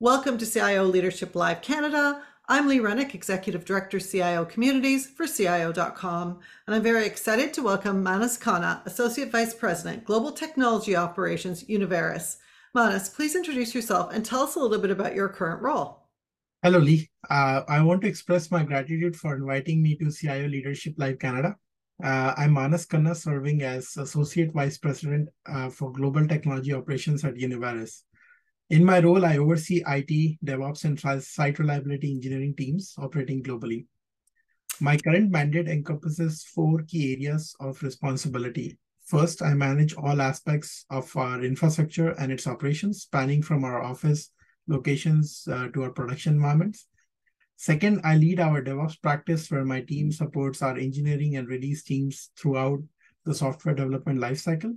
Welcome to CIO Leadership Live Canada. I'm Lee Rennick, Executive Director, CIO Communities for CIO.com, and I'm very excited to welcome Manas Khanna, Associate Vice President, Global Technology Operations, Univeris. Manas, please introduce yourself and tell us a little bit about your current role. Hello, Lee. Uh, I want to express my gratitude for inviting me to CIO Leadership Live Canada. Uh, I'm Manas Khanna, serving as Associate Vice President uh, for Global Technology Operations at Univeris. In my role, I oversee IT, DevOps, and site reliability engineering teams operating globally. My current mandate encompasses four key areas of responsibility. First, I manage all aspects of our infrastructure and its operations, spanning from our office locations uh, to our production environments. Second, I lead our DevOps practice where my team supports our engineering and release teams throughout the software development lifecycle.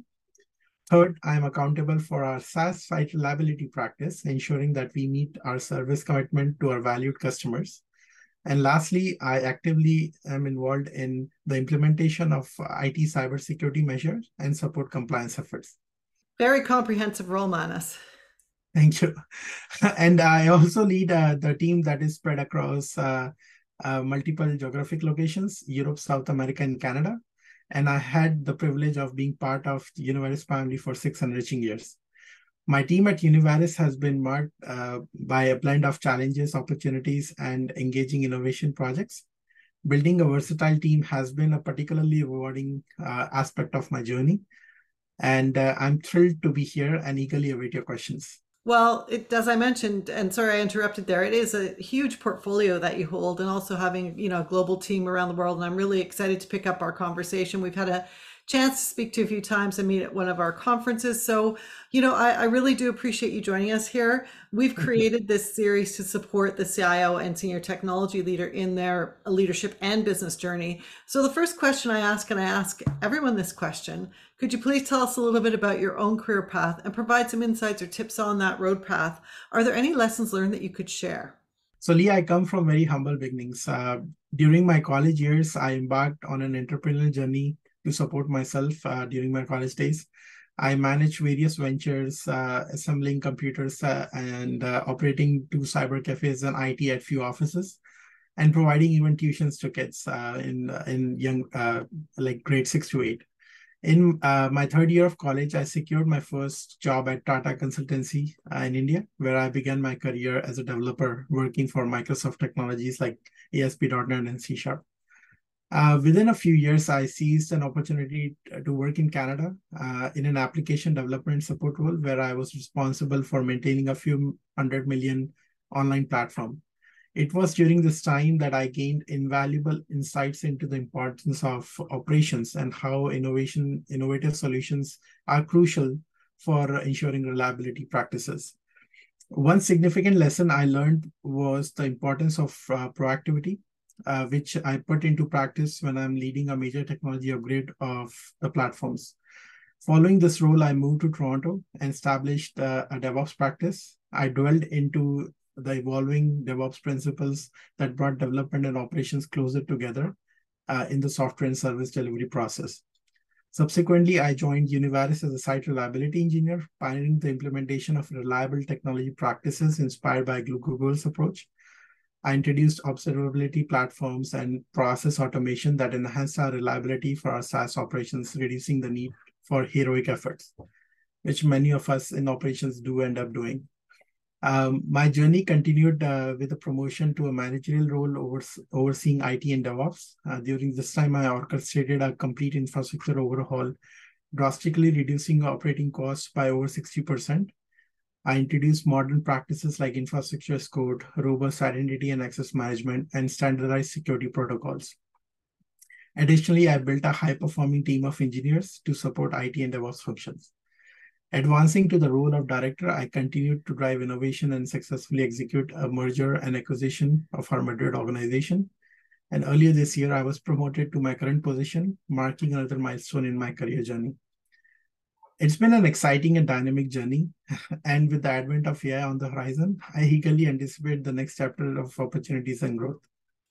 Third, I am accountable for our SaaS site reliability practice, ensuring that we meet our service commitment to our valued customers. And lastly, I actively am involved in the implementation of IT cybersecurity measures and support compliance efforts. Very comprehensive role, Manas. Thank you. and I also lead uh, the team that is spread across uh, uh, multiple geographic locations, Europe, South America, and Canada and I had the privilege of being part of the Univeris family for six enriching years. My team at Univeris has been marked uh, by a blend of challenges, opportunities, and engaging innovation projects. Building a versatile team has been a particularly rewarding uh, aspect of my journey. And uh, I'm thrilled to be here and eagerly await your questions. Well, it, as I mentioned, and sorry I interrupted there, it is a huge portfolio that you hold and also having, you know, a global team around the world. And I'm really excited to pick up our conversation. We've had a chance to speak to a few times and meet at one of our conferences. So, you know, I, I really do appreciate you joining us here. We've created this series to support the CIO and senior technology leader in their leadership and business journey. So, the first question I ask, and I ask everyone this question could you please tell us a little bit about your own career path and provide some insights or tips on that road path? Are there any lessons learned that you could share? So, Lee, I come from very humble beginnings. Uh, during my college years, I embarked on an entrepreneurial journey to support myself uh, during my college days. I manage various ventures, uh, assembling computers uh, and uh, operating two cyber cafes and IT at few offices, and providing even tuitions to kids uh, in in young uh, like grade six to eight. In my third year of college, I secured my first job at Tata Consultancy in India, where I began my career as a developer working for Microsoft technologies like ASP.NET and C Sharp. Uh, within a few years, I seized an opportunity to work in Canada uh, in an application development support role where I was responsible for maintaining a few hundred million online platform. It was during this time that I gained invaluable insights into the importance of operations and how innovation, innovative solutions are crucial for ensuring reliability practices. One significant lesson I learned was the importance of uh, proactivity uh, which I put into practice when I'm leading a major technology upgrade of the platforms. Following this role, I moved to Toronto and established uh, a DevOps practice. I dwelled into the evolving DevOps principles that brought development and operations closer together uh, in the software and service delivery process. Subsequently, I joined Univeris as a site reliability engineer, pioneering the implementation of reliable technology practices inspired by Google's approach. I introduced observability platforms and process automation that enhanced our reliability for our SaaS operations, reducing the need for heroic efforts, which many of us in operations do end up doing. Um, my journey continued uh, with a promotion to a managerial role over, overseeing IT and DevOps. Uh, during this time, I orchestrated a complete infrastructure overhaul, drastically reducing operating costs by over 60%. I introduced modern practices like infrastructure as code, robust identity and access management, and standardized security protocols. Additionally, I built a high-performing team of engineers to support IT and DevOps functions. Advancing to the role of director, I continued to drive innovation and successfully execute a merger and acquisition of our Madrid organization. And earlier this year, I was promoted to my current position, marking another milestone in my career journey. It's been an exciting and dynamic journey. And with the advent of AI on the horizon, I eagerly anticipate the next chapter of opportunities and growth.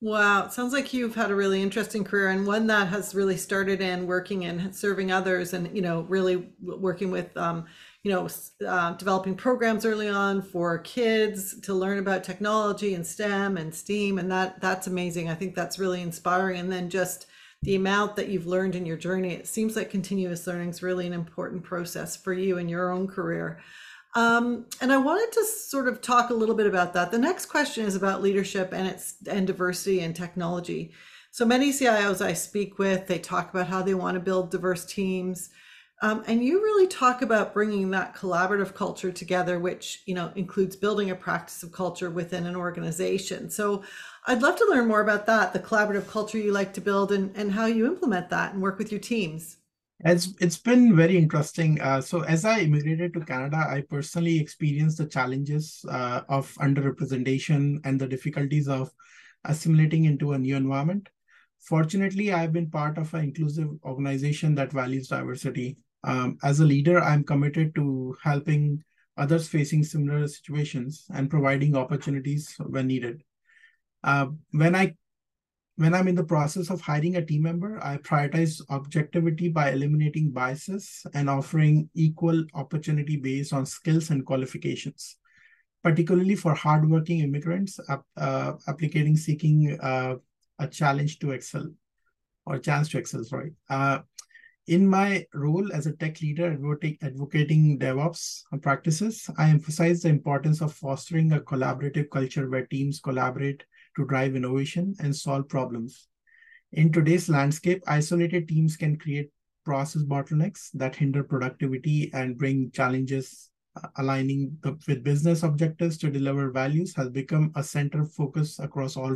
Wow, it sounds like you've had a really interesting career and one that has really started in working and serving others, and you know, really working with, um, you know, uh, developing programs early on for kids to learn about technology and STEM and STEAM, and that that's amazing. I think that's really inspiring. And then just the amount that you've learned in your journey, it seems like continuous learning is really an important process for you in your own career. Um, and I wanted to sort of talk a little bit about that. The next question is about leadership and its and diversity and technology. So many CIOs I speak with, they talk about how they want to build diverse teams. Um, and you really talk about bringing that collaborative culture together, which you know includes building a practice of culture within an organization. So I'd love to learn more about that, the collaborative culture you like to build, and, and how you implement that and work with your teams. It's it's been very interesting. Uh, so as I immigrated to Canada, I personally experienced the challenges uh, of underrepresentation and the difficulties of assimilating into a new environment. Fortunately, I've been part of an inclusive organization that values diversity. Um, as a leader, I'm committed to helping others facing similar situations and providing opportunities when needed. Uh, when I when I'm in the process of hiring a team member, I prioritize objectivity by eliminating biases and offering equal opportunity based on skills and qualifications, particularly for hardworking immigrants uh, applying seeking uh, a challenge to excel or chance to excel, sorry. Uh, in my role as a tech leader advocating DevOps practices, I emphasize the importance of fostering a collaborative culture where teams collaborate to drive innovation and solve problems. In today's landscape, isolated teams can create process bottlenecks that hinder productivity and bring challenges. Aligning the, with business objectives to deliver values has become a center focus across all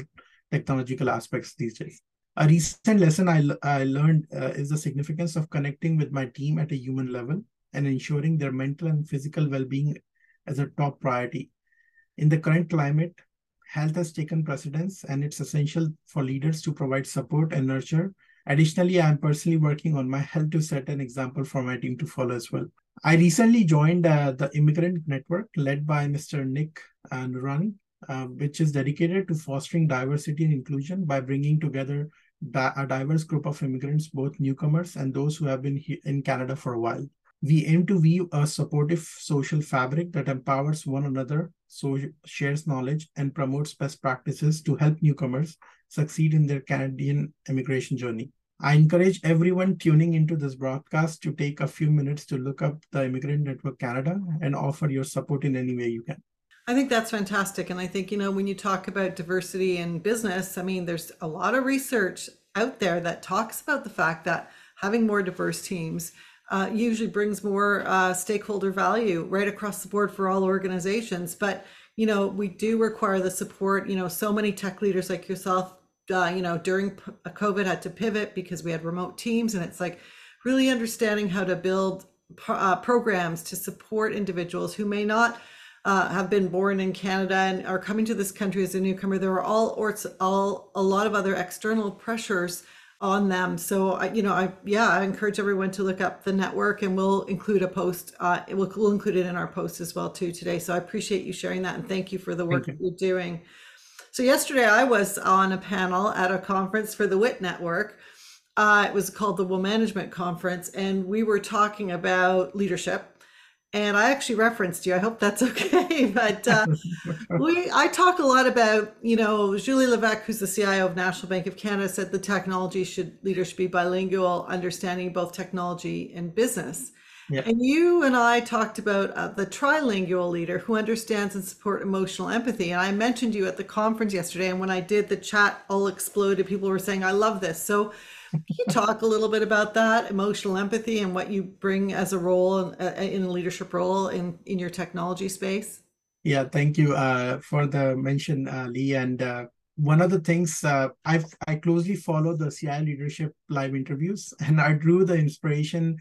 technological aspects these days. A recent lesson I, I learned uh, is the significance of connecting with my team at a human level and ensuring their mental and physical well being as a top priority. In the current climate, health has taken precedence and it's essential for leaders to provide support and nurture. Additionally, I'm personally working on my health to set an example for my team to follow as well. I recently joined uh, the Immigrant Network led by Mr. Nick uh, Nurani, uh, which is dedicated to fostering diversity and inclusion by bringing together a diverse group of immigrants, both newcomers and those who have been in Canada for a while. We aim to weave a supportive social fabric that empowers one another, so shares knowledge, and promotes best practices to help newcomers succeed in their Canadian immigration journey. I encourage everyone tuning into this broadcast to take a few minutes to look up the Immigrant Network Canada and offer your support in any way you can. I think that's fantastic. And I think, you know, when you talk about diversity in business, I mean, there's a lot of research out there that talks about the fact that having more diverse teams uh, usually brings more uh, stakeholder value right across the board for all organizations. But you know, we do require the support. You know, so many tech leaders like yourself, uh, you know, during uh, COVID had to pivot because we had remote teams, and it's like really understanding how to build uh, programs to support individuals who may not. Uh, have been born in Canada and are coming to this country as a newcomer. There are all or all a lot of other external pressures on them. So I, you know, I yeah, I encourage everyone to look up the network, and we'll include a post. Uh, we'll, we'll include it in our post as well too today. So I appreciate you sharing that, and thank you for the work you. you're doing. So yesterday I was on a panel at a conference for the WIT Network. Uh, it was called the Will Management Conference, and we were talking about leadership and I actually referenced you. I hope that's okay. But uh, we, I talk a lot about, you know, Julie Levesque, who's the CIO of National Bank of Canada, said the technology should leaders should be bilingual, understanding both technology and business. Yeah. And you and I talked about uh, the trilingual leader who understands and support emotional empathy. And I mentioned you at the conference yesterday. And when I did, the chat all exploded. People were saying, "I love this." So can you talk a little bit about that emotional empathy and what you bring as a role in, uh, in a leadership role in in your technology space? Yeah, thank you uh, for the mention, uh, Lee. And uh, one of the things uh, I I closely follow the CI leadership live interviews, and I drew the inspiration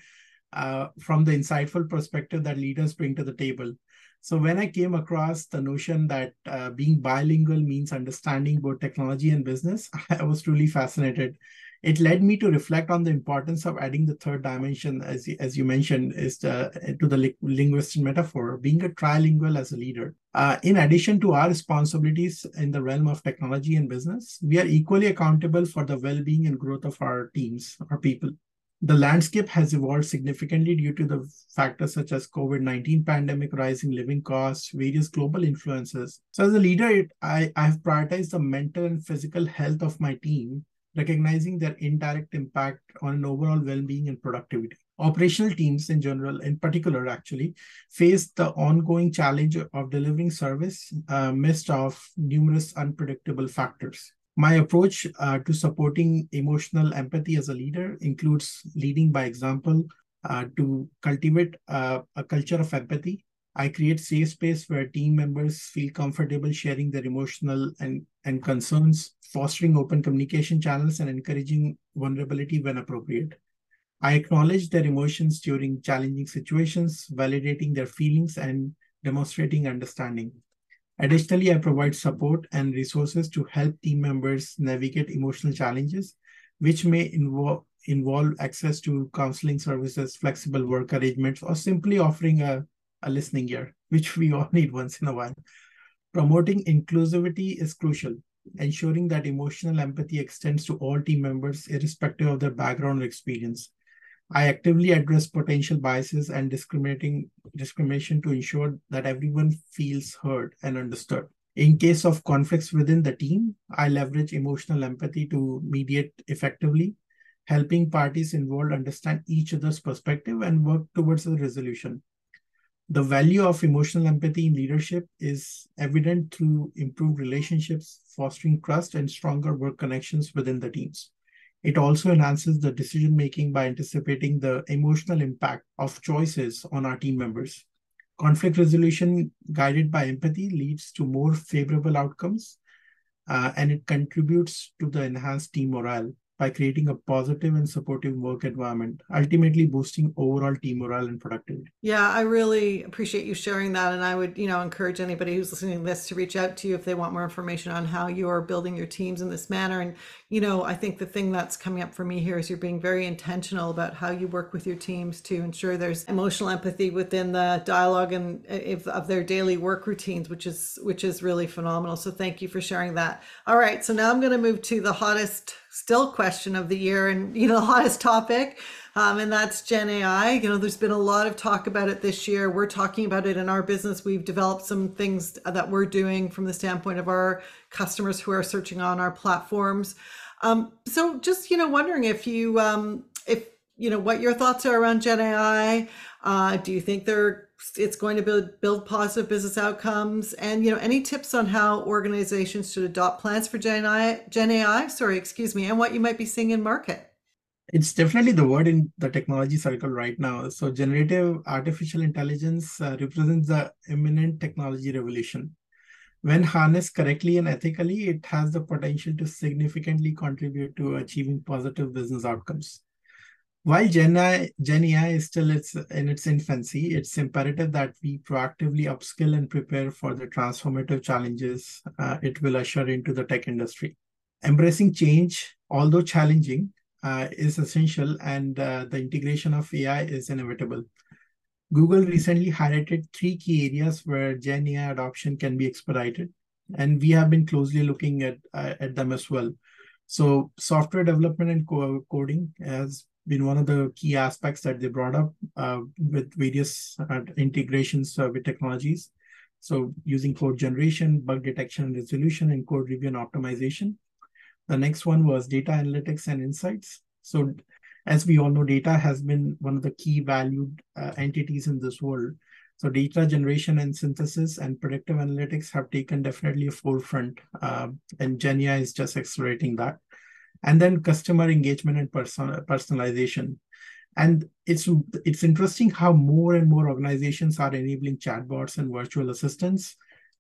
uh, from the insightful perspective that leaders bring to the table. So when I came across the notion that being bilingual means understanding both technology and business, I was truly fascinated It led me to reflect on the importance of adding the third dimension, as, as you mentioned, is to the li- linguistic metaphor, being a trilingual as a leader. Uh, in addition to our responsibilities in the realm of technology and business, we are equally accountable for the well-being and growth of our teams, our people the landscape has evolved significantly due to the factors such as COVID-19 pandemic, rising living costs, various global influences. So as a leader, I, I have prioritized the mental and physical health of my team, recognizing their indirect impact on an overall well-being and productivity. Operational teams in general, in particular, actually, face the ongoing challenge of delivering service uh, midst of numerous unpredictable factors. My approach uh, to supporting emotional empathy as a leader includes leading by example uh, to cultivate uh, a culture of empathy. I create safe space where team members feel comfortable sharing their emotional and, and concerns, fostering open communication channels and encouraging vulnerability when appropriate. I acknowledge their emotions during challenging situations, validating their feelings and demonstrating understanding. Additionally, I provide support and resources to help team members navigate emotional challenges, which may involve involve access to counseling services, flexible work arrangements, or simply offering a, a listening ear, which we all need once in a while. Promoting inclusivity is crucial, ensuring that emotional empathy extends to all team members, irrespective of their background or experience. I actively address potential biases and discriminating discrimination to ensure that everyone feels heard and understood. In case of conflicts within the team, I leverage emotional empathy to mediate effectively, helping parties involved understand each other's perspective and work towards a resolution. The value of emotional empathy in leadership is evident through improved relationships, fostering trust, and stronger work connections within the teams. It also enhances the decision making by anticipating the emotional impact of choices on our team members. Conflict resolution guided by empathy leads to more favorable outcomes uh, and it contributes to the enhanced team morale by creating a positive and supportive work environment, ultimately boosting overall team morale and productivity. Yeah, I really appreciate you sharing that. And I would, you know, encourage anybody who's listening to this to reach out to you if they want more information on how you are building your teams in this manner. And, you know, I think the thing that's coming up for me here is you're being very intentional about how you work with your teams to ensure there's emotional empathy within the dialogue and if, of their daily work routines, which is which is really phenomenal. So thank you for sharing that. All right. So now I'm going to move to the hottest still question of the year and you know the hottest topic um, and that's gen ai you know there's been a lot of talk about it this year. We're talking about it in our business. We've developed some things that we're doing from the standpoint of our customers who are searching on our platforms. Um, so just you know wondering if you um, if you know what your thoughts are around gen ai uh, do you think they're it's going to build build positive business outcomes. And you know any tips on how organizations should adopt plans for gen ai gen ai sorry excuse me and what you might be seeing in market? It's definitely the word in the technology circle right now. So generative artificial intelligence uh, represents the imminent technology revolution. When harnessed correctly and ethically it has the potential to significantly contribute to achieving positive business outcomes while Gen AI, Gen AI is still its, in its infancy, it's imperative that we proactively upskill and prepare for the transformative challenges uh, it will usher into the tech industry. Embracing change, although challenging, uh, is essential and uh, the integration of AI is inevitable. Google recently highlighted three key areas where Gen AI adoption can be expedited, and we have been closely looking at, uh, at them as well. So software development and co coding has been one of the key aspects that they brought up uh, with various uh, integrations uh, with technologies. So using code generation, bug detection and resolution, and code review and optimization. The next one was data analytics and insights. So as we all know, data has been one of the key valued uh, entities in this world. So data generation and synthesis and predictive analytics have taken definitely a forefront, uh, and Gen AI is just accelerating that and then customer engagement and person, personalization and it's it's interesting how more and more organizations are enabling chatbots and virtual assistants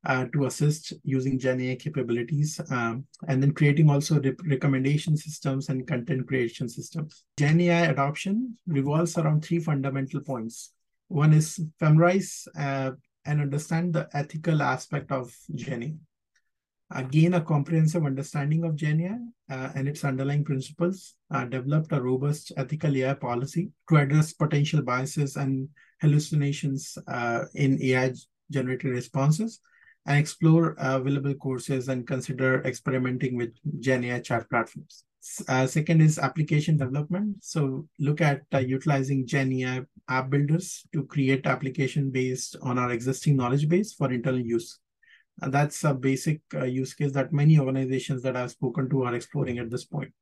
uh, to assist using Gen AI capabilities, um, and then creating also re recommendation systems and content creation systems. Gen AI adoption revolves around three fundamental points. One is familiarize uh, and understand the ethical aspect of Gen AI. uh, gain a comprehensive understanding of GenAI uh, and its underlying principles, uh, developed a robust ethical AI policy to address potential biases and hallucinations uh, in AI generated responses, and explore available courses and consider experimenting with GenAI chat platforms. Uh, second is application development. So look at uh, utilizing GenAI app builders to create application based on our existing knowledge base for internal use. And that's a basic uh, use case that many organizations that I've spoken to are exploring at this point.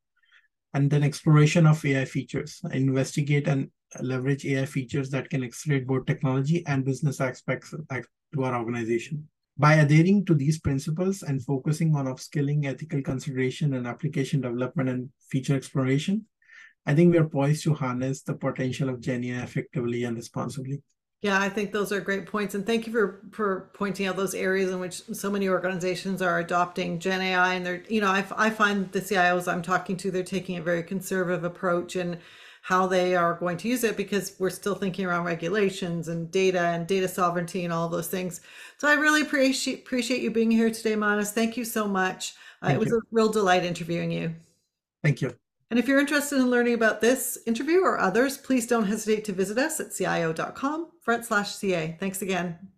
And then exploration of AI features, investigate and leverage AI features that can accelerate both technology and business aspects to our organization. By adhering to these principles and focusing on upskilling, ethical consideration, and application development and feature exploration, I think we are poised to harness the potential of GenAI effectively and responsibly. Yeah, I think those are great points, and thank you for for pointing out those areas in which so many organizations are adopting Gen AI, and they're you know I, I find the CIOs I'm talking to they're taking a very conservative approach in how they are going to use it because we're still thinking around regulations and data and data sovereignty and all those things. So I really appreciate appreciate you being here today, Manas. Thank you so much. Uh, it was you. a real delight interviewing you. Thank you. And if you're interested in learning about this interview or others, please don't hesitate to visit us at cio.com front slash CA. Thanks again.